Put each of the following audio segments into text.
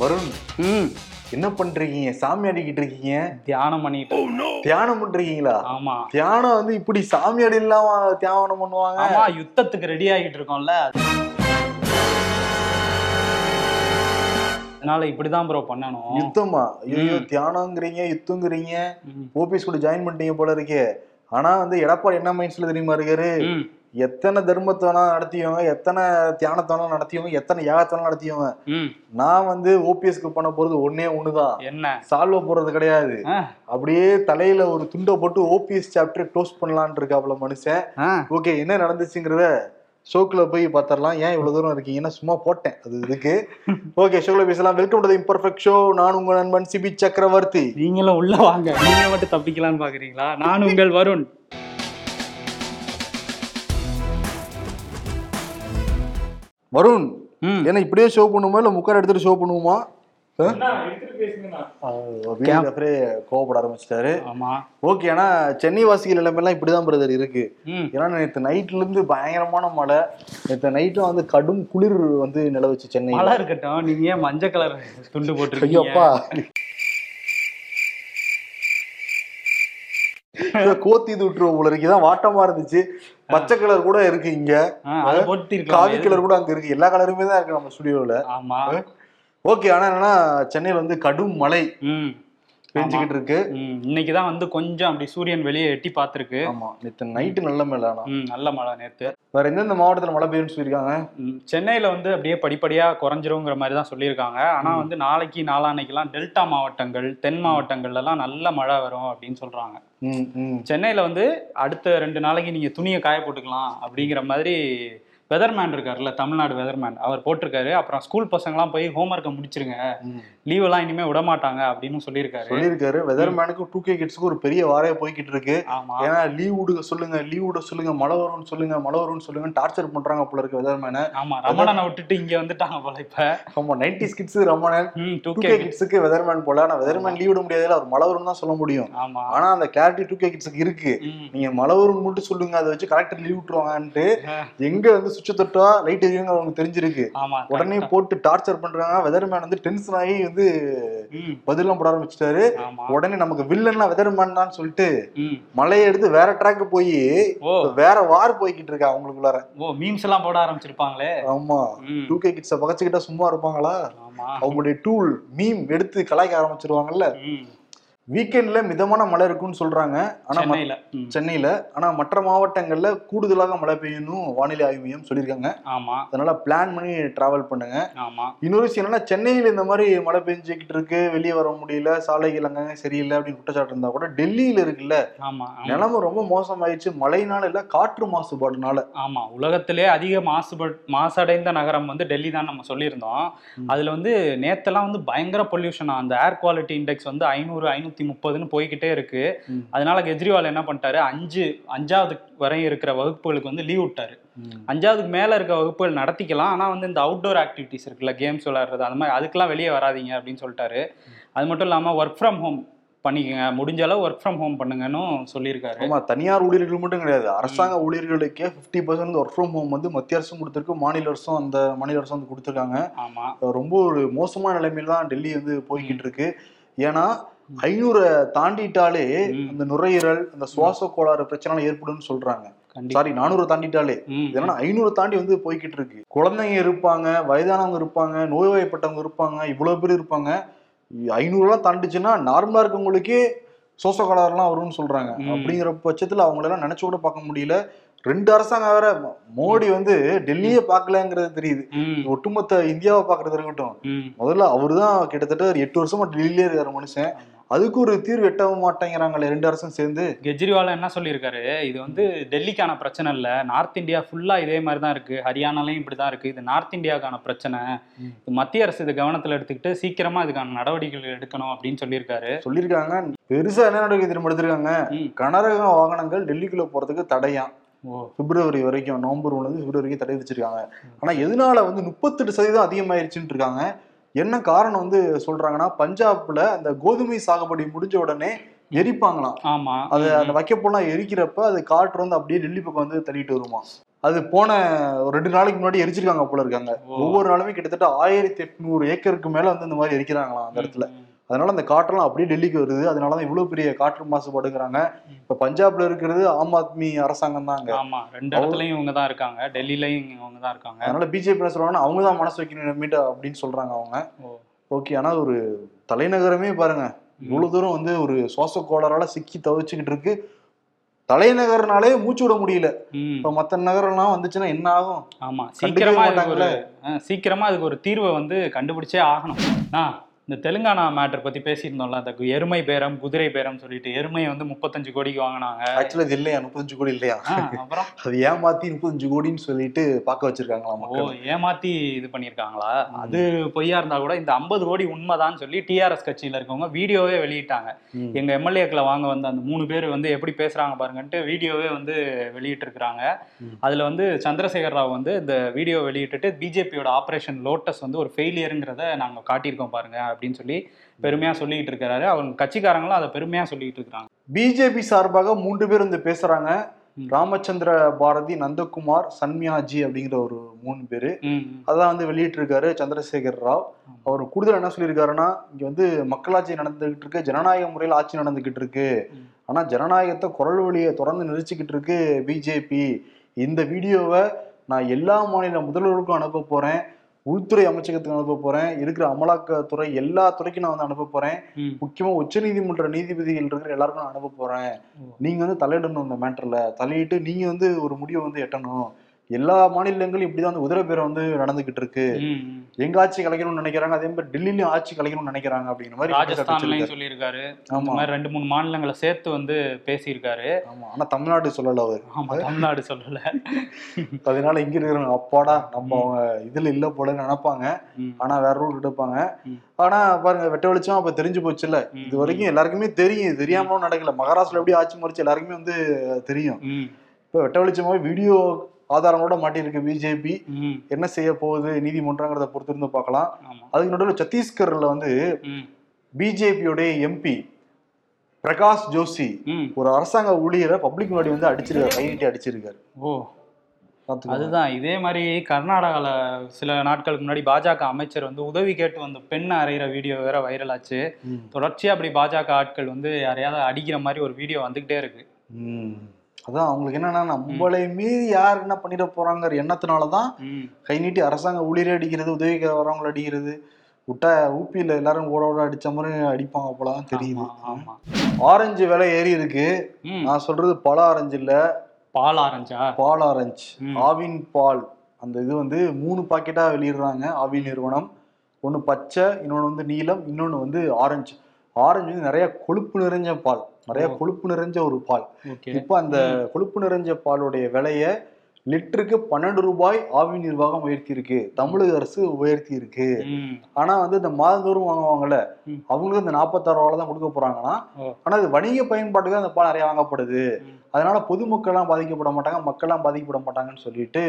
வருண் ம். என்ன பண்றீங்க? சாமி ஆடிக்கிட்டு இருக்கீங்க? தியானம் பண்ணிட்டு தியானம் பண்றீங்களா? ஆமா. தியானம் வந்து இப்படி சாமி அடி இல்லாம தியானம் பண்ணுவாங்க? ஆமா யுத்தத்துக்கு ரெடி ஆகிட்டு இருக்கோம்ல. அதனால இப்படிதான் ப்ரோ பண்ணணும். யுத்தமா? ஐயோ. தியானங்கிறீங்க யுத்தங்கிறீங்க. ஓபிஎஸ் கூட ஜாயின் பண்ணிட்டீங்க போல இருக்கே. ஆனா வந்து எடப்பாடி என்ன மைண்ட்ஸ்ல தெரியுமா இருக்காரு? ம். எத்தனை தர்மத்தை வேணா நடத்தியவங்க எத்தனை தியானத்தை வேணா நடத்தியவங்க எத்தனை யாகத்தை நடத்தியவங்க. நான் வந்து ஓபிஎஸ்க்கு பண்ண போறது ஒன்னே ஒண்ணுதான் என்ன? சால்வ போறது கிடையாது. அப்படியே தலையில ஒரு துண்டை போட்டு ஓபிஎஸ் சாப்டர் க்ளோஸ் பண்ணலான்னு இருக்காப்ல மனுஷன். ஓகே என்ன நடந்துச்சுங்கிறத ஷோக்குள்ள போய் பார்த்தரலாம் ஏன் இவ்வளவு தூரம் இருக்கீங்கன்னா சும்மா போட்டேன். அது இதுக்கு. ஓகே ஷோக்குள்ள பேசலாம். வெல்கம் டு இம்பர்ஃபெக்ட் ஷோ நான் உங்க நண்பன் சிபி சக்கரவர்த்தி. நீங்களும் உள்ள வாங்க. நீங்க மட்டும் தப்பிக்கலாம்னு பாக்குறீங்களா? நான் உங்கள் வருண். வருண். ஏன்னா இப்படியே ஷோ பண்ணுவோமா இல்ல முக்கார் எடுத்துட்டு ஷோ பண்ணுவோமா? கோவப்பட ஆரம்பிச்சிட்டாரு. ஆமா. ஓகே ஆனா சென்னை வாசிகள் நிலைமையெல்லாம் இப்படிதான் பிரதர் இருக்கு. ஏன்னா நேற்று நைட்ல இருந்து பயங்கரமான மழை. நேற்று நைட்டும் வந்து கடும் குளிர் வந்து நிலவுச்சு சென்னை மழை இருக்கட்டும். நீங்க ஏன் மஞ்சள் கலர் துண்டு இதை கோத்தி இருக்கு. இதான் வாட்டமா இருந்துச்சு. பச்சை கலர் கூட இருக்கு இங்க. ஆ, அதை போட்டு காவி கலர் கூட அங்க இருக்கு. எல்லா கலருமே தான் இருக்கு நம்ம ஸ்டுடியோல ஆமா. ஓகே ஆனா என்னன்னா சென்னையில வந்து கடும் மழை. பெஞ்சுக்கிட்டு இருக்கு இன்னைக்கு தான் வந்து கொஞ்சம் அப்படி சூரியன் வெளியே எட்டி பார்த்துருக்கு. ஆமா நேற்று நைட்டு நல்ல மேல ஆனா. ம் நல்ல மழை நேத்து. வேற எந்தெந்த மாவட்டத்துல மழை பெய்யும்னு சொல்லியிருக்காங்க? சென்னையில வந்து அப்படியே படிப்படியா குறைஞ்சிருங்கிற மாதிரி தான் சொல்லியிருக்காங்க. ஆனா வந்து நாளைக்கு நாளான்னைக்கெல்லாம் டெல்டா மாவட்டங்கள் தென் மாவட்டங்கள்ல எல்லாம் நல்ல மழை வரும் அப்படின்னு ம் சென்னையில வந்து அடுத்த ரெண்டு நாளைக்கு நீங்க துணியை காய போட்டுக்கலாம் அப்படிங்கிற மாதிரி வெதர்மேன் இருக்காருல்ல தமிழ்நாடு வெதர்மேன் அவர் போட்டிருக்காரு. அப்புறம் ஸ்கூல் பசங்கலாம் போய் ஹோம்ஒர்க்கை முடிச்சிருங்க. ம். லீவ் எல்லாம் இனிமே விட மாட்டாங்க அப்படின்னு சொல்லியிருக்காரு. சொல்லியிருக்காரு. வெதர் மேனுக்கும் டூ கே கிட்ஸுக்கும் ஒரு பெரிய வாரைய போய்கிட்டு இருக்கு. ஏன்னா லீவ் விடுங்க சொல்லுங்க லீவ் விட சொல்லுங்க மழை வரும்னு சொல்லுங்க மழை வரும்னு சொல்லுங்க டார்ச்சர் பண்றாங்க போல இருக்கு வெதர் மேனை ஆமா ரமணனை விட்டுட்டு இங்க வந்துட்டாங்க போல இப்ப. ஆமா ninety kids Ramanan. Two K கிட்ஸுக்கு வெதர்மேன் போல. ஆனா வெதர்மேன் லீவ் விட முடியாதுல அவர் மழை வரும்னு தான் சொல்ல முடியும். ஆமா. ஆனா அந்த கிளாரிட்டி டூ கே கிட்ஸுக்கு இருக்கு. நீங்க மழை வரும்னு மட்டும் சொல்லுங்க அதை வச்சு கரெக்டா லீவ் விட்டுருவாங்கன்ட்டு. எங்க வந்து சுவிட்ச தொட்டா லைட் எரியுங்க அவங்களுக்கு தெரிஞ்சிருக்கு. உடனே போட்டு டார்ச்சர் பண்றாங்க. வெதர்மேன் வந்து டென்ஷன் ஆகி வந்து ம். பதிலாம் போட ஆரம்பிச்சிட்டாரு. உடனே நமக்கு வில்லன்னா வெதர்மேன் தான் சொல்லிட்டு மலையை எடுத்து வேற ட்ராக் போய் வேற வார் போய்கிட்டு இருக்கா அவங்களுக்குள்ளார. ஓ மீம்ஸ் எல்லாம் போட ஆரம்பிச்சிருப்பாங்களே. ஆமா. டூ கே கிட்ஸ பகச்சுக்கிட்டா சும்மா இருப்பாங்களா? அவங்களுடைய டூல் மீம் எடுத்து கலாய்க்க ஆரம்பிச்சிருவாங்கல்ல. வீக்கெண்ட்ல மிதமான மழை இருக்குன்னு சொல்றாங்க. ஆனா ம- சென்னையில. ம். சென்னையில. ஆனா மற்ற மாவட்டங்கள்ல கூடுதலாக மழை பெய்யணும் வானிலை ஆய்வு மையம் சொல்லியிருக்காங்க. ஆமா. அதனால பிளான் பண்ணி டிராவல் பண்ணுங்க. ஆமா. இன்னொரு விஷயம் என்னன்னா சென்னையில இந்த மாதிரி மழை பெஞ்சுக்கிட்டு இருக்கு வெளியே வர முடியல சாலைகள் அங்கங்க சரியில்லை அப்படின்னு குற்றச்சாட்டு இருந்தா கூட டெல்லியில இருக்குல்ல. நிலைமை ரொம்ப மோசமாயிடுச்சு. மழைனால இல்ல காற்று மாசுபாடுனால. ஆமா உலகத்திலே அதிக மாசுபட் மாசடைந்த நகரம் வந்து டெல்லி தான் நம்ம சொல்லியிருந்தோம். அதுல வந்து நேத்தெல்லாம் வந்து பயங்கர பொல்யூஷன் அந்த ஏர் குவாலிட்டி இண்டெக்ஸ் வந்து ஐநூறு ஐநூத்தி முப்பதுன்னு போய்கிட்டே இருக்கு. அதனால கெஜ்ரிவால் என்ன பண்ணிட்டாரு? அஞ்சு அஞ்சாவது வரை இருக்கிற வகுப்புகளுக்கு வந்து லீவ் விட்டாரு. அஞ்சாவதுக்கு மேல இருக்க வகுப்புகள் நடத்திக்கலாம். ஆனா வந்து இந்த அவுட்டோர் ஆக்டிவிட்டிஸ் இருக்குல்ல கேம்ஸ் விளையாடுறது அந்த மாதிரி அதுக்கெல்லாம் வெளியே வராதீங்க அப்படின்னு சொல்லிட்டாரு. அது மட்டும் இல்லாம ஒர்க் ஃப்ரம் ஹோம் பண்ணிக்கங்க. முடிஞ்ச அளவு ஒர்க் ஃப்ரம் ஹோம் பண்ணுங்கன்னு சொல்லியிருக்காரு. ஆமா தனியார் ஊழியர்கள் மட்டும் கிடையாது. அரசாங்க ஊழியர்களுக்கே fifty percent work from home வந்து மத்திய அரசும் கொடுத்துருக்கு. மாநில அரசும் அந்த மாநில அரசும் வந்து கொடுத்துருக்காங்க. ஆமா. ரொம்ப ஒரு மோசமான நிலைமையில தான் டெல்லி வந்து போய்கிட்டு இருக்கு. ஏன்னா ஐநூறை தாண்டிட்டாலே ம். அந்த நுரையீரல் அந்த சுவாச கோளாறு பிரச்சனை ஏற்படும்னு சொல்றாங்க சாரி நானூறு தாண்டிட்டாலே. ஏன்னா ஐநூறு தாண்டி வந்து போய்கிட்டு இருக்கு குழந்தைங்க இருப்பாங்க வயதானவங்க இருப்பாங்க நோய்வாய்ப்பட்டவங்க இருப்பாங்க இவ்வளவு பேர் இருப்பாங்க ஐநூறுலாம் தாண்டிச்சுன்னா நார்மலா இருக்கவங்களுக்கே சோச கோளாறுலாம் வரும்னு சொல்றாங்க. அப்படிங்கிற பட்சத்துல அவங்களெல்லாம் நினைச்சு கூட பார்க்க முடியல ரெண்டு அரசாங்கம் வேற மோடி வந்து டெல்லியே பார்க்கலங்கிறது தெரியுது. ஒட்டுமொத்த இந்தியாவை பாக்குறது இருக்கட்டும். முதல்ல அவருதான் கிட்டத்தட்ட ஒரு எட்டு வருஷமா டெல்லியிலே இருக்காரு மனுஷன். அதுக்கு ஒரு தீர்வு எட்டவும் மாட்டேங்கிறாங்களே ரெண்டு அரசும் சேர்ந்து. கெஜ்ரிவால் என்ன சொல்லியிருக்காரு? இது வந்து டெல்லிக்கான பிரச்சனை இல்லை. நார்த் இந்தியா ஃபுல்லா இதே மாதிரி தான் இருக்கு. ஹரியானாலையும் இப்படி தான் இருக்கு. இது நார்த் இந்தியாவுக்கான பிரச்சனை. இது மத்திய அரசு இது கவனத்தில் எடுத்துக்கிட்டு சீக்கிரமா இதுக்கான நடவடிக்கைகள் எடுக்கணும் அப்படின்னு சொல்லியிருக்காரு. சொல்லியிருக்காங்க. பெருசா என்ன நடவடிக்கை திரும்ப எடுத்திருக்காங்க. கனரக வாகனங்கள் டெல்லிக்குள்ள போறதுக்கு தடையாம் ஓ. பிப்ரவரி வரைக்கும் நவம்பர் ஒன்று பிப்ரவரி வரைக்கும் தடை விதிச்சிருக்காங்க. ஆனா எதனால வந்து முப்பத்தெட்டு சதவீதம் அதிகமாயிருச்சுன்னு இருக்காங்க. என்ன காரணம் வந்து சொல்றாங்கன்னா பஞ்சாப்ல அந்த கோதுமை சாகுபடி முடிஞ்ச உடனே எரிப்பாங்களாம். ஆமா. அது அந்த வைக்கப்போலாம் எரிக்கிறப்ப அது காற்று வந்து அப்படியே டெல்லி பக்கம் வந்து தள்ளிட்டு வருமா. அது போன ஒரு ரெண்டு நாளைக்கு முன்னாடி எரிச்சிருக்காங்க போல இருக்காங்க. ஒவ்வொரு நாளுமே கிட்டத்தட்ட ஆயிரத்தி எட்நூறு ஏக்கருக்கு மேல வந்து இந்த மாதிரி எரிக்கிறாங்களாம் அந்த இடத்துல. அதனால அந்த காற்றெல்லாம் அப்படியே டெல்லிக்கு வருது. அதனாலதான் இவ்வளவு பெரிய காற்று மாசுபாடுங்கிறாங்க. இப்ப பஞ்சாப்ல இருக்கிறது ஆம் ஆத்மி அரசாங்கம் தான் அங்க. ஆமா ரெண்டு இடத்துலயும் இவங்க தான் இருக்காங்க. டெல்லிலயும் இவங்க தான் இருக்காங்க. அதனால பிஜேபி என்ன சொல்றாங்கன்னா அவங்க தான் மனசு வைக்கணும் மீட்ட அப்படின்னு சொல்றாங்க அவங்க. ஓகே ஆனா ஒரு தலைநகரமே பாருங்க. இவ்வளவு தூரம் வந்து ஒரு சுவாச கோளாறால சிக்கி தவிச்சுக்கிட்டு இருக்கு. தலைநகர்னாலே மூச்சு விட முடியல. இப்ப மத்த நகரம்லாம் வந்துச்சுன்னா என்ன ஆகும்? ஆமா சீக்கிரமா சீக்கிரமா அதுக்கு ஒரு தீர்வை வந்து கண்டுபிடிச்சே ஆகணும். இந்த தெலுங்கானா மேட்டர் பத்தி பேசியிருந்தோம்ல அந்த எருமை பேரம் குதிரை பேரம் சொல்லிட்டு எருமையை வந்து முப்பத்தஞ்சு கோடிக்கு வாங்கினாங்க. ஆக்சுவலா இது இல்லையா? முப்பத்தஞ்சு கோடி இல்லையா? அப்புறம்? அது ஏமாத்தி முப்பத்தஞ்சு கோடின்னு சொல்லிட்டு பார்க்க வச்சிருக்காங்களாம் ஓ ஏமாத்தி இது பண்ணியிருக்காங்களா? அது பொய்யா இருந்தா கூட இந்த ஐம்பது கோடி உண்மைதான்னு சொல்லி டிஆர்எஸ் கட்சியில இருக்கவங்க வீடியோவே வெளியிட்டாங்க. எங்க எம்எல்ஏக்களை வாங்க வந்த அந்த மூணு பேர் வந்து எப்படி பேசுறாங்க பாருங்கன்ட்டு வீடியோவே வந்து வெளியிட்டு இருக்கிறாங்க. அதுல வந்து சந்திரசேகர் ராவ் வந்து இந்த வீடியோ வெளியிட்டுட்டு பிஜேபியோட ஆபரேஷன் லோட்டஸ் வந்து ஒரு ஃபெயிலியருங்கிறத நாங்க காட்டியிருக்கோம் பாருங்க. அப்படின்னு சொல்லி பெருமையா சொல்லிட்டு இருக்காரு. அவங்க கட்சிக்காரங்களும் அதை பெருமையா சொல்லிட்டு இருக்காங்க. பிஜேபி சார்பாக மூன்று பேர் வந்து பேசுறாங்க. ராமச்சந்திர பாரதி நந்தகுமார் சன்மியாஜி அப்படிங்கிற ஒரு மூணு பேரு. அதான் வந்து வெளியிட்டிருக்காரு சந்திரசேகர் ராவ். அவர் கூடுதல் என்ன சொல்லியிருக்காருன்னா இங்க வந்து மக்களாட்சி நடந்துகிட்டு இருக்கு ஜனநாயக முறையில் ஆட்சி நடந்துகிட்டு இருக்கு. ஆனா ஜனநாயகத்தை குரல் வழியை தொடர்ந்து நிறுத்திக்கிட்டு இருக்கு பிஜேபி இந்த வீடியோவை நான் எல்லா மாநில முதல்வருக்கும் அனுப்ப போறேன். உள்துறை அமைச்சகத்துக்கு அனுப்ப போறேன். இருக்கிற அமலாக்கத்துறை எல்லா துறைக்கும் நான் வந்து அனுப்ப போறேன். முக்கியமா உச்சநீதிமன்ற நீதிபதிகள் இருக்கிற எல்லாருக்கும் நான் அனுப்ப போறேன். நீங்க வந்து தலையிடணும் இந்த மேட்டர்ல. தலையிட்டு நீங்க வந்து ஒரு முடிவை வந்து எட்டணும். எல்லா மாநிலங்களும் இப்படிதான் வந்து உதிரப்பேரம் வந்து நடந்துகிட்டு இருக்கு. எங்க ஆட்சி கலைக்கணும்னு நினைக்கிறாங்க அதே மாதிரி டெல்லியிலயும் ஆட்சி கலைக்கணும்னு நினைக்கிறாங்க அப்படிங்கிற மாதிரி ராஜஸ்தான்லயும். சொல்லியிருக்காரு. ஆமா. மாதிரி ரெண்டு மூணு மாநிலங்களை சேர்த்து வந்து பேசியிருக்காரு. ஆமா. ஆனா தமிழ்நாடு சொல்லல அவர். ஆமா தமிழ்நாடு சொல்லல. அதனால இங்க இருக்கிறவங்க அப்பாடா நம்ம அவங்க இதுல இல்ல போலன்னு நினைப்பாங்க. ஆனா வேற ரூல் எடுப்பாங்க. ஆனா பாருங்க வெட்ட வெளிச்சம் அப்ப தெரிஞ்சு போச்சுல்ல. ம். இது வரைக்கும் எல்லாருக்குமே தெரியும். தெரியாமலும் நடக்கல. மகாராஷ்டிரா எப்படி ஆட்சி மறிச்சு எல்லாருக்குமே வந்து தெரியும். இப்ப வெட்ட வெளிச்சமா வீடியோ ஆதாரங்களோட மாட்டியிருக்கு பிஜேபி என்ன செய்ய போகுது? நீதிமன்றங்கிறத பொறுத்து இருந்து பார்க்கலாம். அதுக்கு நடுவில் சத்தீஸ்கர்ல வந்து பிஜேபியோடைய எம்பி பிரகாஷ் ஜோஷி. ஒரு அரசாங்க ஊழியரை பப்ளிக் முன்னாடி வந்து அடிச்சிருக்காரு. கை நீட்டி அடிச்சிருக்காரு. ஓ. அதுதான். இதே மாதிரி கர்நாடகால சில நாட்களுக்கு முன்னாடி பாஜக அமைச்சர் வந்து உதவி கேட்டு வந்த பெண் அறையிற வீடியோ வேற வைரல் ஆச்சு. ம். தொடர்ச்சியா அப்படி பாஜக ஆட்கள் வந்து யாரையாவது அடிக்கிற மாதிரி ஒரு வீடியோ வந்துகிட்டே இருக்கு. அதான் அவங்களுக்கு என்னன்னா நம்மளை மீறி யார் என்ன பண்ணிட போறாங்கிற எண்ணத்தினாலதான் கை நீட்டி அரசாங்க ஊழியரை அடிக்கிறது உதவிக்கு வரவங்களை அடிக்கிறது. விட்டா ஊப்பியில எல்லாரும் ஓட ஓட அடிச்ச மாதிரி அடிப்பாங்க போலதான் தெரியுது. ஆரஞ்சு விலை ஏறி இருக்கு. நான் சொல்றது பல ஆரஞ்சு இல்ல. பால் ஆரஞ்சா? பால் ஆரஞ்சு. ஆவின் பால். அந்த இது வந்து மூணு பாக்கெட்டா வெளியிடுறாங்க ஆவின் நிறுவனம். ஒன்னு பச்சை இன்னொன்னு வந்து நீலம் இன்னொன்னு வந்து ஆரஞ்சு. ஆரஞ்சு வந்து நிறைய கொழுப்பு நிறைஞ்ச பால். நிறைய. கொழுப்பு நிறைஞ்ச ஒரு பால் இப்போ அந்த கொழுப்பு நிறைஞ்ச பாலுடைய விலையை லிட்டருக்கு பன்னெண்டு ரூபாய் ஆவின் நிர்வாகம் உயர்த்தி இருக்கு தமிழக அரசு உயர்த்தி இருக்கு ஆனா வந்து இந்த மாதந்தோறும் வாங்குவாங்கல்ல. அவங்களுக்கு இந்த நாற்பத்தாறு ரூபாய் தான் கொடுக்க போறாங்கன்னா. ஆனா இது வணிக பயன்பாட்டுக்கு அந்த பால் நிறைய வாங்கப்படுது. அதனால பொதுமக்கள்லாம் பாதிக்கப்பட மாட்டாங்க மக்கள்லாம் பாதிக்கப்பட மாட்டாங்கன்னு சொல்லிட்டு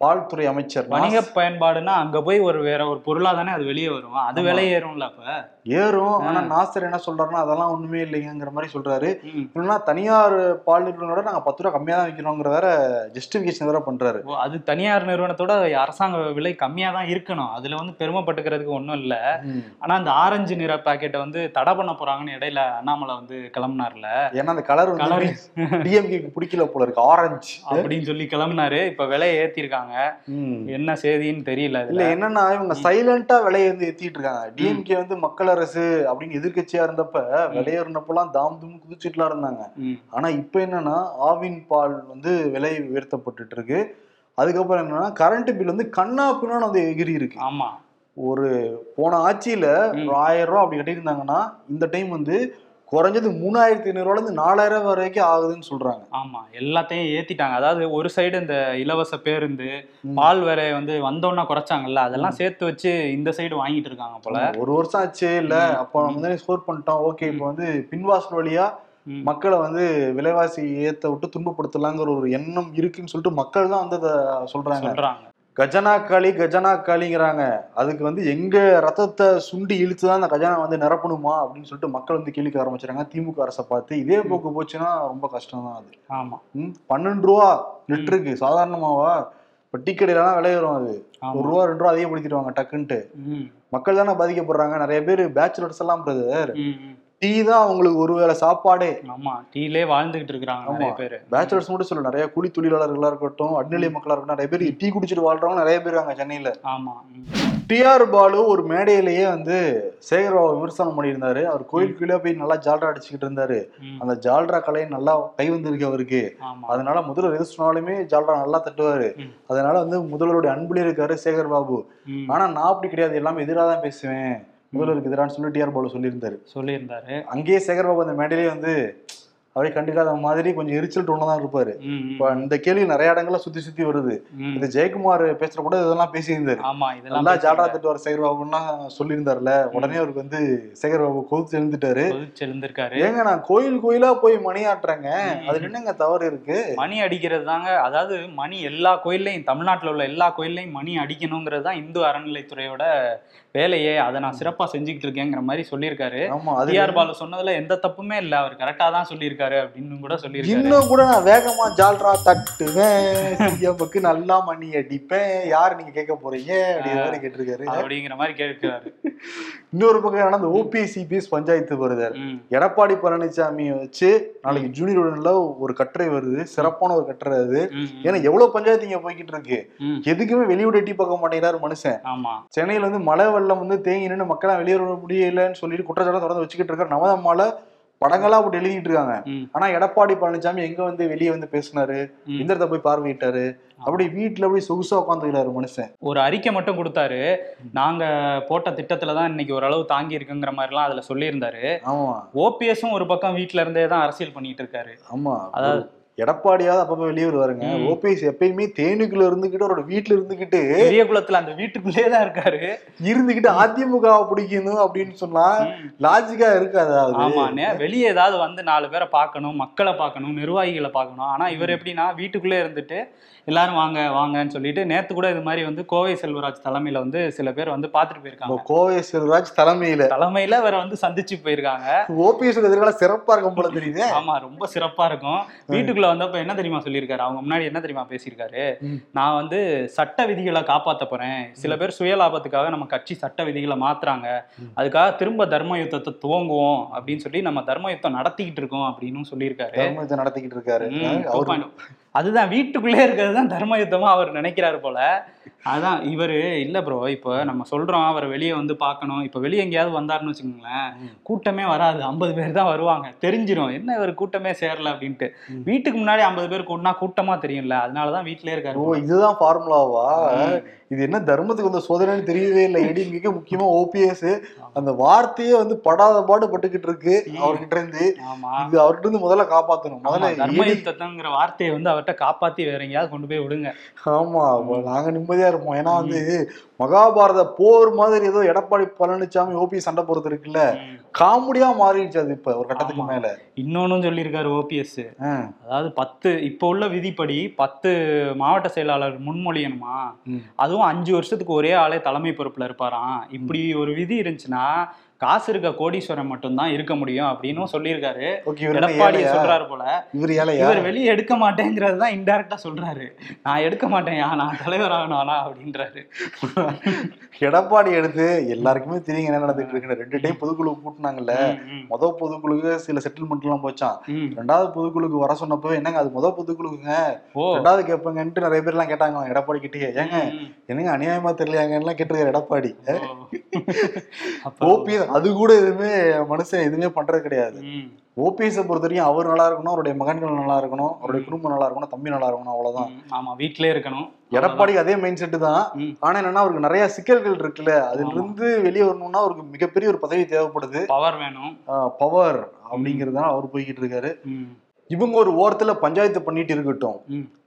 பால்துறை அமைச்சர் வணிக நாஸ் பயன்பாடுனா அங்க போய் ஒரு வேற ஒரு பொருளா தானே அது வெளியே வரும் அது. விலை ஏறும்ல அப்ப ஏறும். ஆனா. நாசர் என்ன சொல்றாருன்னா அதெல்லாம் ஒண்ணுமே இல்லைங்கிற மாதிரி சொல்றாரு. இல்லைன்னா தனியார் பால் நிறுவனங்களோட நாங்க பத்து ரூபா கம்மியா தான் விற்கிறோங்கிற வேற ஜஸ்டிபிகேஷன் வேற பண்றாரு. அது தனியார் நிறுவனத்தோட அரசாங்க விலை கம்மியா தான் இருக்கணும். அதுல வந்து பெருமைப்பட்டுக்கிறதுக்கு ஒண்ணும் இல்ல. ஆனா அந்த ஆரஞ்சு நிற பாக்கெட்டை வந்து தடை பண்ண போறாங்கன்னு இடையில அண்ணாமலை வந்து கிளம்புனார்ல. ஏன்னா அந்த கலர் கலர் டிஎம்கேக்கு பிடிக்கல போல இருக்கு ஆரஞ்சு அப்படின்னு சொல்லி கிளம்புனாரு. இப்ப விலையை ஏத்திருக்காங்க. என்ன செய்தின்னு தெரியல இல்ல என்னன்னா இவங்க சைலண்டா விலையை வந்து ஏத்திட்டு இருக்காங்க. டிஎம்கே வந்து மக்கள் அரசு அப்படின்னு எதிர்க்கட்சியா இருந்தப்ப விலையேறினப்பெல்லாம் தாம் தும் குதிச்சுட்டுலாம் இருந்தாங்க. ஆனா இப்ப என்னன்னா ஆவின் பால் வந்து விலை உயர்த்தப்பட்டுட்டு இருக்கு அதுக்கப்புறம் என்னன்னா கரண்ட் பில் வந்து கண்ணா பின்னான்னு வந்து எகிரி இருக்கு ஆமா. ஒரு போன ஆட்சியில. ஒரு ஆயிரம் ரூபாய் அப்படி கட்டியிருந்தாங்கன்னா இந்த டைம் வந்து குறைஞ்சது மூணாயிரத்தி ஐநூறு ரூபாய்ல இருந்து நாலாயிரம் வரைக்கும் ஆகுதுன்னு சொல்றாங்க. ஆமா எல்லாத்தையும் ஏத்திட்டாங்க. அதாவது ஒரு சைடு இந்த இலவச பேருந்து. பால் விலையை வந்து வந்தோன்னா குறைச்சாங்கல்ல அதெல்லாம் சேர்த்து வச்சு இந்த சைடு வாங்கிட்டு இருக்காங்க போல. ஒரு வருஷம் ஆச்சு இல்ல. அப்போ நம்ம வந்து ஸ்கோர் பண்ணிட்டோம். ஓகே இப்போ வந்து பின்வாசல் வழியா. மக்களை வந்து விலைவாசி ஏத்த விட்டு துன்பப்படுத்தலாங்கிற ஒரு எண்ணம் இருக்குன்னு சொல்லிட்டு மக்கள் தான் வந்து அதை சொல்றாங்க. சொல்றாங்க. கஜனா காளி கஜனா காளிங்கிறாங்க. அதுக்கு வந்து எங்க ரத்தத்தை சுண்டி இழுத்து தான் அந்த கஜானா வந்து நிரப்பணுமா அப்படின்னு சொல்லிட்டு மக்கள் வந்து கேள்விக்க ஆரம்பிச்சிட்டாங்க திமுக அரசை பார்த்து இதே போக்கு போச்சுன்னா ரொம்ப கஷ்டம் தான் அது. ஆமா. ம், பன்னெண்டு ரூபா லிட்டருக்கு சாதாரணமாவா? இப்போ டீ கடையிலலாம் விலை வரும் அது. ஒரு ரூபா ரெண்டு ரூபா அதிகப்படுத்திடுவாங்க டக்குன்ட்டு மக்கள் தானே பாதிக்கப்படுறாங்க. நிறைய பேர் பேச்சுலர்ஸ் எல்லாம் பிரதர். டீ தான் அவங்களுக்கு ஒருவேளை சாப்பாடே. ஆமா டீலே வாழ்ந்துகிட்டு இருக்கிறாங்க நிறைய. பேரு. பேச்சுலர்ஸ் மட்டும் சொல்ல நிறைய கூலி தொழிலாளர்களா இருக்கட்டும் அட்நிலை மக்களா இருக்கட்டும் நிறைய பேர் டீ குடிச்சிட்டு வாழ்றவங்க நிறைய பேர் இருக்காங்க சென்னையில. ஆமா. டிஆர் பாலு ஒரு மேடையிலேயே வந்து சேகர்பாபு விமர்சனம் பண்ணியிருந்தாரு. அவர் கோயிலுக்குள்ளே போய் நல்லா ஜால்ரா அடிச்சுக்கிட்டு இருந்தாரு. அந்த ஜால்ரா கலை நல்லா கை வந்திருக்கு அவருக்கு. அதனால முதல்வர் எது சொன்னாலுமே ஜால்ரா நல்லா தட்டுவாரு. அதனால வந்து முதல்வருடைய அன்புலயே இருக்காரு சேகர் பாபு ம். ஆனா நான் அப்படி கிடையாது எல்லாமே எதிராக தான் பேசுவேன். முதல்வருக்கு எதிரான்னு சொல்லி டிஆர் பாலு சொல்லியிருந்தாரு. சொல்லியிருந்தாரு. அங்கேயே சேகர் பாபு அந்த மேடையிலேயே வந்து அவரே கண்டுக்காத மாதிரி கொஞ்சம் எரிச்சல் டோன்ல தான் இருப்பாரு. இப்ப இந்த கேள்வி நிறைய இடங்கள்ல சுத்தி சுத்தி வருது. இது ஜெயக்குமார் பேசுற கூட இதெல்லாம் பேசியிருந்தாரு. ஆமா இதெல்லாம் நல்லா பேசியிருந்தாரு. தட்டுவார் சேகர் பாபுன்னா சொல்லியிருந்தாருல. உடனே அவருக்கு வந்து சேகர் பாபு கொதிச்சு எழுந்துட்டாரு. எழுந்திருக்காரு. ஏங்க நான் கோயில் கோயிலா போய் மணி ஆட்டுறேங்க. அதுல என்னங்க தவறு இருக்கு? மணி அடிக்கிறது தாங்க. அதாவது மணி எல்லா கோயில்லையும் தமிழ்நாட்டுல உள்ள எல்லா கோயில்லையும் மணி அடிக்கணுங்கிறது தான் இந்து அறநிலைத்துறையோட வேலையே. அதை நான் சிறப்பா செஞ்சுக்கிட்டு இருக்கேங்கிற மாதிரி சொல்லியிருக்காரு. ஆமா அது பாலு சொன்னதுல எந்த தப்புமே இல்ல. அவர் கரெக்டா தான் சொல்லியிருக்காரு. அப்படின்னு கூட சொல்லியிருக்காரு. இன்னும் கூட நான் வேகமா ஜால்ரா தட்டுவேன் நல்லா மணி அடிப்பேன். யார் நீங்க கேட்க போறீங்க? மாதிரி கேட்டிருக்காரு. அப்படிங்கிற மாதிரி கேட்கிறாரு இன்னொரு பக்கம் இந்த ஓபிஎஸ் சிபிஎஸ் பஞ்சாயத்து வருதார் எடப்பாடி பழனிசாமி வச்சு நாளைக்கு ஜூனியர் உடன்ல ஒரு கட்டுரை வருது. சிறப்பான ஒரு கட்டுரை அது. ஏன்னா எவ்வளவு பஞ்சாயத்து இங்க போய்கிட்டு இருக்கு. எதுக்குமே வெளியூர் எட்டி பார்க்க மாட்டேங்கிறாரு மனுஷன். ஆமா. சென்னையில வந்து மழை வெள்ளம் வந்து தேங்கி நின்று மக்களால் வெளியே வர முடியலன்னு சொல்லிட்டு குற்றச்சாட்டு தொடர்ந்து வச்சுக்கிட்டு இருக்காரு. நவதம்மால படங்களா அப்படி எழுதிட்டு இருக்காங்க. ஆனா எடப்பாடி பழனிசாமி எங்க வந்து வெளியே வந்து பேசினாரு? ம். இந்த இடத்த போய் பார்வையிட்டாரு. அப்படி வீட்டுல அப்படி சொகுசா உட்காந்துக்கிறாரு மனுஷன். ஒரு அறிக்கை மட்டும் கொடுத்தாரு. நாங்க போட்ட திட்டத்துல தான் இன்னைக்கு ஓரளவு தாங்கி இருக்குங்கிற மாதிரிலாம் அதுல சொல்லியிருந்தாரு. ஆமா. ஓபிஎஸும் ஒரு பக்கம் வீட்ல இருந்தே தான் அரசியல் பண்ணிட்டு இருக்காரு. ஆமா. அதாவது- எடப்பாடியாவது அப்பப்ப வெளியே வருவாருங்க. ம். ஓபிஎஸ் எப்பயுமே தேனுக்குள்ள இருந்துகிட்டு அவரோட வீட்டுல இருந்துகிட்டு பெரிய குளத்துல அந்த வீட்டுக்குள்ளேயே தான் இருக்காரு. இருந்துகிட்டு அதிமுக பிடிக்கணும் அப்படின்னு சொன்னா. லாஜிக்கா இருக்காது ஆமாண்ணே வெளியே ஏதாவது வந்து நாலு பேரை பார்க்கணும் மக்களை பார்க்கணும் நிர்வாகிகளை பார்க்கணும். ஆனா இவர் எப்படின்னா வீட்டுக்குள்ளே இருந்துட்டு எல்லாரும் வாங்க வாங்கன்னு சொல்லிட்டு நேத்து கூட இது மாதிரி வந்து கோவை செல்வராஜ் தலைமையில வந்து சில பேர் வந்து பார்த்துட்டு நம்ம போயிருக்காங்க கோவை செல்வராஜ் தலைமையில. தலைமையில இவரை வந்து சந்திச்சு போயிருக்காங்க. ஓபிஎஸ் எதிர்கால சிறப்பா இருக்கும் போல தெரியுது. ஆமா ரொம்ப சிறப்பா இருக்கும். வீட்டுக்குள்ள வந்தப்ப என்ன தெரியுமா சொல்லியிருக்காரு? அவங்க முன்னாடி என்ன தெரியுமா பேசியிருக்காரு. நான் வந்து சட்ட விதிகளை காப்பாத்த போறேன். சில பேர் சுய லாபத்துக்காக நம்ம கட்சி சட்ட விதிகளை மாத்துறாங்க. அதுக்காக திரும்ப தர்ம யுத்தத்தை துவங்குவோம் அப்படின்னு சொல்லி நம்ம தர்ம யுத்தம் நடத்திக்கிட்டு இருக்கோம் அப்படின்னு சொல்லியிருக்காரு. நடத்திக்கிட்டு இருக்காரு. ம், அவரு 2.0. அதுதான் வீட்டுக்குள்ளே இருக்கிறது தான் தர்ம யுத்தமா அவர் நினைக்கிறாரு போல. அதான் இவரு இல்ல ப்ரோ இப்போ நம்ம சொல்றோம் அவரை வெளியே வந்து பார்க்கணும். இப்போ வெளியே எங்கேயாவது வந்தாருன்னு வச்சுக்கோங்களேன். கூட்டமே வராது. ஐம்பது பேர் தான் வருவாங்க. தெரிஞ்சிரும். என்ன இவர் கூட்டமே சேரல அப்படின்ட்டு. வீட்டுக்கு முன்னாடி ஐம்பது பேர் கூட்டினா கூட்டமா தெரியும்ல. அதனாலதான் வீட்டிலே இருக்காரு ஓ இதுதான் ஃபார்முலாவா. இது என்ன தர்மத்துக்கு வந்த சோதனைன்னு தெரியவே இல்லை. ஏடிஎம்கே முக்கியமா ஓபிஎஸ் அந்த வார்த்தையே வந்து படாத பாடு பட்டுக்கிட்டு இருக்கு. அவர்கிட்ட இருந்து. இது அவர்கிட்ட இருந்து முதல்ல காப்பாத்தணும். முதல்ல தர்ம AD யுத்தங்கிற வார்த்தையை வந்து அவர்கிட்ட காப்பாத்தி வேற எங்கேயாவது கொண்டு போய் விடுங்க. ஆமா நாங்க நிம்மதியா இருப்போம். ஏன்னா வந்து மகாபாரத போர் மாதிரி ஏதோ எடப்பாடி பழனிசாமி ஓபி சண்டை போறது இருக்குல்ல. காமெடியா மாறிடுச்சு அது இப்ப ஒரு கட்டத்துக்கு. மேல. இன்னொன்னும் சொல்லியிருக்காரு ஓபிஎஸ். அதாவது பத்து இப்போ உள்ள விதிப்படி பத்து மாவட்ட செயலாளர் முன்மொழியணுமா. அதுவும் அஞ்சு வருஷத்துக்கு ஒரே ஆளே தலைமை பொறுப்புல இருப்பாராம். இப்படி ஒரு விதி இருந்துச்சுன்னா lá காசு இருக்க கோடீஸ்வரன் மட்டும்தான் இருக்க முடியும் அப்படின்னும் சொல்லியிருக்காரு. எடப்பாடி? சொல்றாரு போல. இவர் இவர் வெளியே எடுக்க மாட்டேங்கிறது தான் இன்டெரக்டா சொல்றாரு. நான் எடுக்க மாட்டேன்யா நான் தலைவர் ஆகணும் அப்படின்றாரு. எடப்பாடி எடுத்து எல்லாருக்குமே தெரியுங்க என்ன நடந்துட்டு இருக்கு. ரெண்டு டைம் பொதுக்குழு கூட்டினாங்கல்ல. முத பொதுக்குழுக்கு சில செட்டில்மெண்ட் எல்லாம் போச்சான். ரெண்டாவது பொதுக்குழுக்கு வர சொன்னப்போ என்னங்க அது முத பொதுக்குழுக்குங்க ரெண்டாவது கேட்பங்கன்ட்டு நிறைய பேர் எல்லாம் கேட்டாங்க. எடப்பாடி கிட்டே ஏங்க. என்னங்க அநியாயமா தெரியலையாங்கன்னு கேட்டிருக்காரு எடப்பாடி. ஓ. அது கூட எதுவுமே மனுஷன் எதுவுமே பண்றது கிடையாது. ஓபிஎஸ் பொறுத்த வரைக்கும் அவர் நல்லா இருக்கணும் அவருடைய மகன்கள் நல்லா இருக்கணும் அவருடைய குடும்பம் நல்லா இருக்கணும் தம்பி நல்லா இருக்கணும் அவ்வளவுதான். ஆமா வீட்டிலே இருக்கணும். எடப்பாடிக்கு அதே மைண்ட் செட்டு தான். ஆனா என்னன்னா அவருக்கு நிறைய சிக்கல்கள் இருக்குல்ல. அதுல இருந்து வெளியே வரணும்னா அவருக்கு மிகப்பெரிய ஒரு பதவி தேவைப்படுது. பவர் வேணும். பவர் அப்படிங்கறதுனால அவர் போய்கிட்டு இருக்காரு. இவங்க ஒரு ஓரத்துல பஞ்சாயத்து பண்ணிட்டு இருக்கட்டும்.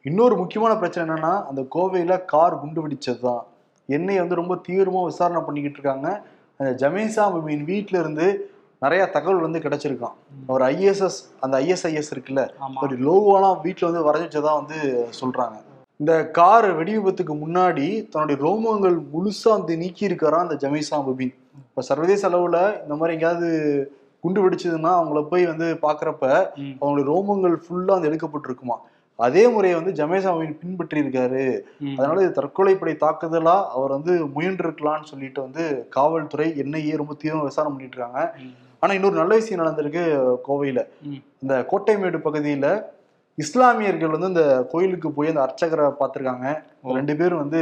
இன்னொரு முக்கியமான பிரச்சனை என்னன்னா அந்த கோவையில கார் குண்டு வெடிச்சதுதான். என்னை வந்து ரொம்ப தீவிரமா விசாரணை பண்ணிக்கிட்டு இருக்காங்க. அந்த ஜமீசா மீன் வீட்ல இருந்து நிறைய தகவல் வந்து கிடைச்சிருக்கான் அவர் ஐஎஸ்எஸ் அந்த ஐஎஸ்ஐஎஸ் இருக்குல்ல ஒரு லோகோலாம் வீட்டுல வந்து வரைஞ்சதா வந்து சொல்றாங்க. இந்த கார் வெடி விபத்துக்கு முன்னாடி தன்னுடைய ரோமங்கள் முழுசா வந்து நீக்கி இருக்காராம் அந்த ஜமீசா முபின் இப்ப சர்வதேச அளவுல இந்த மாதிரி எங்கேயாவது குண்டு வெடிச்சதுன்னா அவங்கள போய் வந்து பாக்குறப்ப. அவங்களுடைய ரோமங்கள் ஃபுல்லா வந்து எடுக்கப்பட்டிருக்குமா அதே முறையை வந்து ஜமேசா முபின் பின்பற்றி இருக்காரு. அதனால இது தற்கொலைப்படை தாக்குதலா அவர் வந்து முயன்றிருக்கலாம்னு சொல்லிட்டு வந்து காவல்துறை என்ஐஏ ரொம்ப தீவிரம் விசாரணை பண்ணிட்டு இருக்காங்க. ஆனா இன்னொரு நல்ல விஷயம் நடந்திருக்கு கோவையில. இந்த கோட்டைமேடு பகுதியில இஸ்லாமியர்கள் வந்து இந்த கோயிலுக்கு போய் அந்த அர்ச்சகரை பார்த்திருக்காங்க. ரெண்டு பேரும் வந்து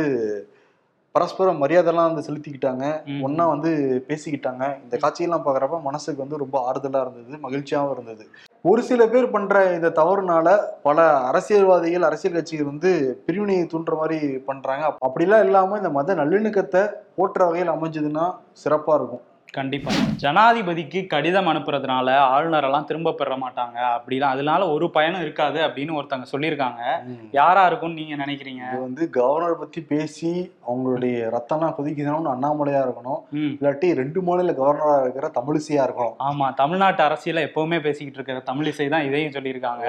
பரஸ்பரம் மரியாதைலாம் வந்து செலுத்திக்கிட்டாங்க. ஒண்ணா வந்து பேசிக்கிட்டாங்க. இந்த காட்சியெல்லாம் பார்க்குறப்ப மனசுக்கு வந்து ரொம்ப ஆறுதலா இருந்தது மகிழ்ச்சியாகவும் இருந்தது. ஒரு சில பேர் பண்ற இந்த தவறுனால பல அரசியல்வாதிகள் அரசியல் கட்சிகள் வந்து பிரிவினையை தூண்டுற மாதிரி பண்றாங்க. அப்படிலாம் இல்லாம இந்த மத நல்லிணக்கத்தை போற்ற வகையில் அமைஞ்சதுன்னா சிறப்பா இருக்கும். கண்டிப்பா. ஜனாதிபதிக்கு கடிதம் அனுப்புறதுனால ஆளுநரெல்லாம் திரும்ப பெற மாட்டாங்க. அப்படிலாம் அதனால ஒரு பயனும் இருக்காது அப்படின்னு ஒருத்தங்க சொல்லியிருக்காங்க. யாரா இருக்கும்னு நீங்க நினைக்கிறீங்க? இது வந்து கவர்னர் பத்தி பேசி அவங்களுடைய ரத்தம்லாம் கொதிக்கணும்னு அண்ணாமலையா இருக்கணும். இல்லாட்டி ரெண்டு மாநில கவர்னரா இருக்கிற தமிழிசையா இருக்கணும். ஆமா தமிழ்நாட்டு அரசியல எப்பவுமே பேசிக்கிட்டு இருக்கிற தமிழிசை தான் இதையும் சொல்லியிருக்காங்க.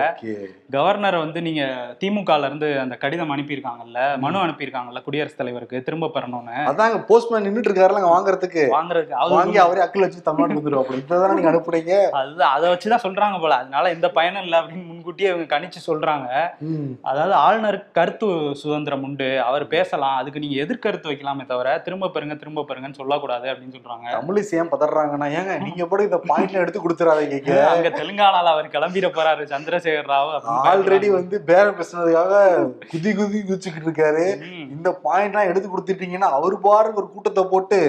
கவர்னர் வந்து நீங்க திமுகல இருந்து அந்த கடிதம் அனுப்பியிருக்காங்கல்ல மனு அனுப்பியிருக்காங்கல்ல குடியரசுத் தலைவருக்கு திரும்ப பெறணும்னு. அதாங்க போஸ்ட்மேன் நின்னுட்டு இருக்காருல அங்க வாங்குறதுக்கு வாங்குறதுக்கு அது அவரே அக்கில் வச்சு தமிழ்நாடு வந்துருவாப்ல இப்பதானே நீங்க அனுப்புறீங்க? அதுதான் அதை வச்சுதான் சொல்றாங்க போல. அதனால எந்த பயனும் இல்லை அப்படின்னு முன்கூட்டியே இவங்க கணிச்சு சொல்றாங்க. அதாவது ஆளுநருக்கு கருத்து சுதந்திரம் உண்டு. அவர் பேசலாம். அதுக்கு நீங்க எதிர்கருத்து வைக்கலாமே தவிர திரும்ப பெறுங்க திரும்ப பெறுங்கன்னு சொல்லக்கூடாது அப்படின்னு சொல்றாங்க. தமிழிசை ஏன் பதறாங்கன்னா ஏங்க நீங்க கூட இந்த பாயிண்ட்ல எடுத்து கொடுத்துறாதீங்க அங்க தெலுங்கானால அவர் கிளம்பிட போறாரு சந்திரசேகர் ராவ் ஆல்ரெடி வந்து பேரம் பேசுனதுக்காக குதி குதி குதிச்சுக்கிட்டு இருக்காரு. இந்த பாயிண்ட்லாம் எடுத்து கொடுத்துட்டீங்கன்னா அவரு பாடு ஒரு கூட்டத்தை போட்டு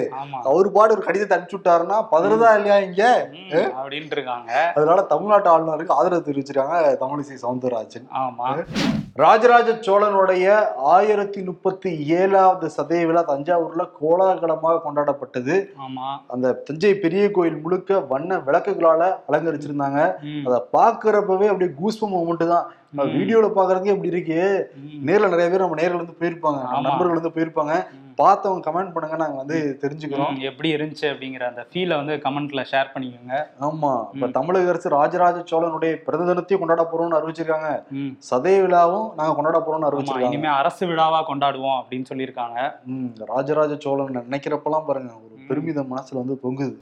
அவரு பாடு ஒரு கடிதத்தை அனுப்பிச்சு விட்டாருன்னா பதறதா இல்லையா இங்க? ம், அப்படின்ட்டு இருக்காங்க அதனால தமிழ்நாட்டு ஆளுநருக்கு ஆதரவு தெரிவிச்சிருக்காங்க தமிழிசை சவுந்தரராஜன். ஆமா. ராஜராஜ சோழனுடைய ஆயிரத்தி முப்பத்தி ஏழாவது சதய விழா தஞ்சாவூர்ல கோலாகலமாக கொண்டாடப்பட்டது. ஆமா. அந்த தஞ்சை பெரிய கோயில் முழுக்க வண்ண விளக்குகளால அலங்கரிச்சிருந்தாங்க. அதை பாக்குறப்பவே அப்படியே கூஸ்பம் மூமெண்ட் தான். ம், வீடியோல பாக்குறதுக்கே இப்படி இருக்கு. நேர்ல நிறைய பேர் நம்ம நேர்ல இருந்து போயிருப்பாங்க. நம்ம. நண்பர்கள் வந்து போயிருப்பாங்க. பார்த்தவங்க கமெண்ட் பண்ணுங்க நாங்க வந்து தெரிஞ்சுக்கிறோம். எப்படி இருந்துச்சு அப்படிங்கிற அந்த ஃபீலை வந்து கமெண்ட்ல ஷேர் பண்ணிக்கோங்க. ஆமா. இப்ப. தமிழக அரசு ராஜராஜ சோழனுடைய பிறந்த தினத்தையும் கொண்டாட போறோம்னு அறிவிச்சிருக்காங்க. சதய விழாவும் நாங்க கொண்டாட போறோம்னு அறிவிச்சிருக்காங்க. இனிமே அரசு விழாவா கொண்டாடுவோம் அப்படின்னு சொல்லியிருக்காங்க. ராஜராஜ சோழன் நினைக்கிறப்பெல்லாம் பாருங்க ஒரு. பெருமிதம் மனசுல வந்து பொங்குது.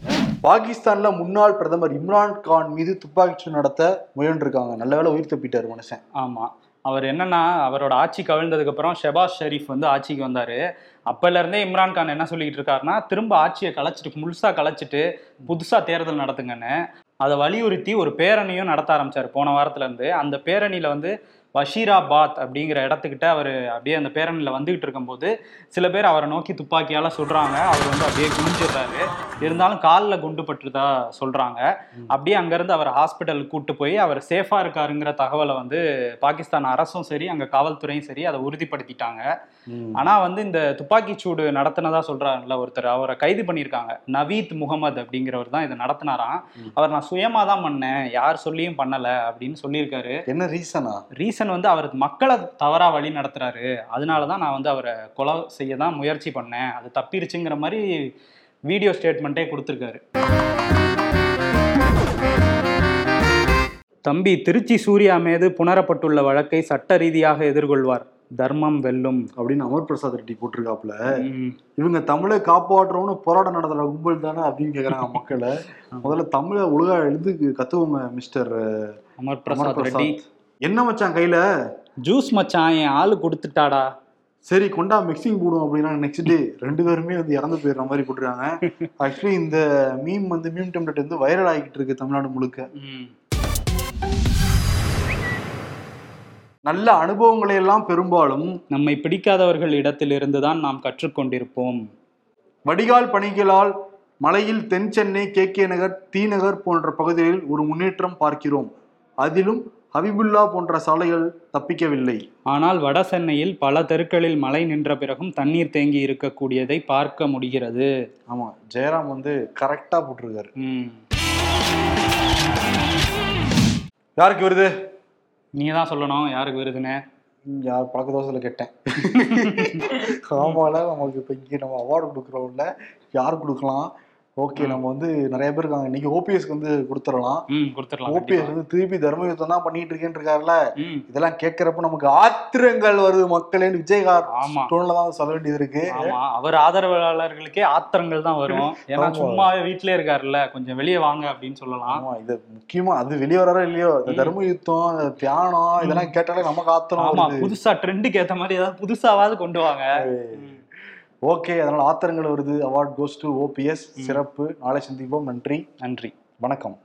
பாகிஸ்தான்ல முன்னாள் பிரதமர் இம்ரான் கான் மீது துப்பாக்கிச்சூடு நடத்த முயன்றிருக்காங்க. நல்ல வேளை உயிர் தப்பிட்டாரு மனுஷன். ஆமா. அவர் என்னன்னா அவரோட ஆட்சி கவிழ்ந்ததுக்கு அப்புறம் ஷெபாஸ் ஷெரீஃப் வந்து ஆட்சிக்கு வந்தாரு. அப்போலேருந்தே இம்ரான் கான் என்ன சொல்லிட்டு இருக்காருன்னா திரும்ப ஆட்சியை கலைச்சிட்டு முழுசா கலைச்சிட்டு புதுசா தேர்தல் நடத்துங்கன்னு. அதை வலியுறுத்தி ஒரு பேரணியும் நடத்த ஆரம்பிச்சாரு. போன வாரத்துல இருந்து அந்த பேரணியில வந்து வஷீராபாத் அப்படிங்கிற இடத்துக்கிட்ட அவர் அப்படியே அந்த பேரணியில வந்துகிட்டு இருக்கும்போது சில பேர் அவரை நோக்கி துப்பாக்கியால சுடுறாங்க. அவர் வந்து அப்படியே குனிஞ்சிடுறாரு. இருந்தாலும் காலில் குண்டு பட்டுதா சொல்றாங்க. ம். அப்படியே அங்கிருந்து அவர் ஹாஸ்பிட்டலுக்கு கூட்டு போய் அவர் சேஃபா இருக்காருங்கிற தகவலை வந்து பாகிஸ்தான் அரசும் சரி அங்க காவல்துறையும் சரி அதை உறுதிப்படுத்திட்டாங்க. ஆனா வந்து இந்த துப்பாக்கி சூடு நடத்தினதா சொல்றாருல்ல ஒருத்தர் அவரை கைது பண்ணியிருக்காங்க. நவீத் முகமது அப்படிங்கிறவர் தான் இதை நடத்தினாராம். அவர் நான் சுயமா தான் பண்ணேன் யார் சொல்லியும் பண்ணல அப்படின்னு சொல்லியிருக்காரு. என்ன ரீசனா ரீசன் வந்து அவர் மக்களை தவறா வழி நடத்துறாரு. அதனால தான் நான் வந்து அவரை கொலை செய்ய தான் முயற்சி பண்ணேன். அது தப்பிருச்சுங்கிற மாதிரி வீடியோ ஸ்டேட்மெண்ட்டே கொடுத்துருக்காரு. தம்பி திருச்சி சூர்யா மீது புணரப்பட்டுள்ள வழக்கை சட்ட ரீதியாக எதிர்கொள்வார். தர்மம் வெல்லும் அப்படின்னு அமர் பிரசாத் ரெட்டி போட்டிருக்காப்புல. இவங்க தமிழை காப்பாற்றுறோம்னு போராட்டம் நடத்துற கும்பல் தானே அப்படின்னு கேக்குறாங்க மக்களை. முதல்ல தமிழை ஒழுங்கா எழுந்து கத்துவோங்க மிஸ்டர் அமர் பிரசாத். ரெட்டி. என்ன மச்சான் கையில? ஜூஸ் மச்சான் என் ஆளு கொடுத்துட்டாடா. சரி கொண்டா மிக்சிங் போடுவோம் அப்படின்னா நெக்ஸ்ட் டே ரெண்டு பேருமே வந்து இறந்து போயிடுற மாதிரி போட்டுருக்காங்க. ஆக்சுவலி இந்த மீம் வந்து மீம் டெம்ப்ளேட் வந்து வைரல் ஆகிட்டு இருக்கு தமிழ்நாடு முழுக்க. நல்ல அனுபவங்களை எல்லாம் பெரும்பாலும் நம்மை பிடிக்காதவர்கள் இடத்திலிருந்து தான் நாம் கற்றுக்கொண்டிருப்போம். வடிகால் பணிகளால் மலையில் தென் Chennai K K Nagar T Nagar போன்ற பகுதிகளில் ஒரு முன்னேற்றம் பார்க்கிறோம். அதிலும் ஹபிபுல்லா போன்ற சாலைகள் தப்பிக்கவில்லை. ஆனால் வட சென்னையில் பல தெருக்களில் மழை நின்ற பிறகும் தண்ணீர் தேங்கி இருக்கக்கூடியதை பார்க்க முடிகிறது. ஆமா ஜெயராம் வந்து கரெக்டா போட்டிருக்காரு. யாருக்கு வருது? நீங்க தான் சொல்லணும் யாருக்கு வருதுன்னு? யார் பழக்க தோசையில கேட்டேன். ஆமால நமக்கு இப்போ இங்கே நம்ம அவார்டு கொடுக்குறோம்ல யார் கொடுக்கலாம்? ஓகே நம்ம வந்து நிறைய பேர் இருக்காங்க இன்னைக்கு ஓபிஎஸ்க்கு வந்து கொடுத்துடலாம். கொடுத்துடலாம் ஓபிஎஸ் வந்து திருப்பி தர்ம யுத்தம் தான் பண்ணிட்டு இருக்கேன்னு இருக்காருல்ல. இதெல்லாம் கேட்கறப்ப நமக்கு ஆத்திரங்கள் வருது மக்களேன்னு விஜயகாந்த் டோன்ல தான் சொல்ல வேண்டியது இருக்கு. அவர் ஆதரவாளர்களுக்கே ஆத்திரங்கள் தான் வரும். ஏன்னா ஆமா. சும்மாவே வீட்டிலே இருக்காருல்ல. கொஞ்சம் வெளியே வாங்க அப்படின்னு சொல்லலாம். ஆமா இது முக்கியமா அது வெளியே வராரோ இல்லையோ இந்த தர்ம யுத்தம் இந்த தியானம் இதெல்லாம் கேட்டாலே நமக்கு ஆத்திரம் புதுசா ட்ரெண்டுக்கு ஏத்த மாதிரி ஏதாவது புதுசாவாவது கொண்டு வாங்க. ஓகே அதனால ஆத்திரங்கள் வருது. அவார்ட் கோஸ் டு ஓபிஎஸ் சிறப்பு. நாளை சந்திப்போம். நன்றி. நன்றி. வணக்கம்.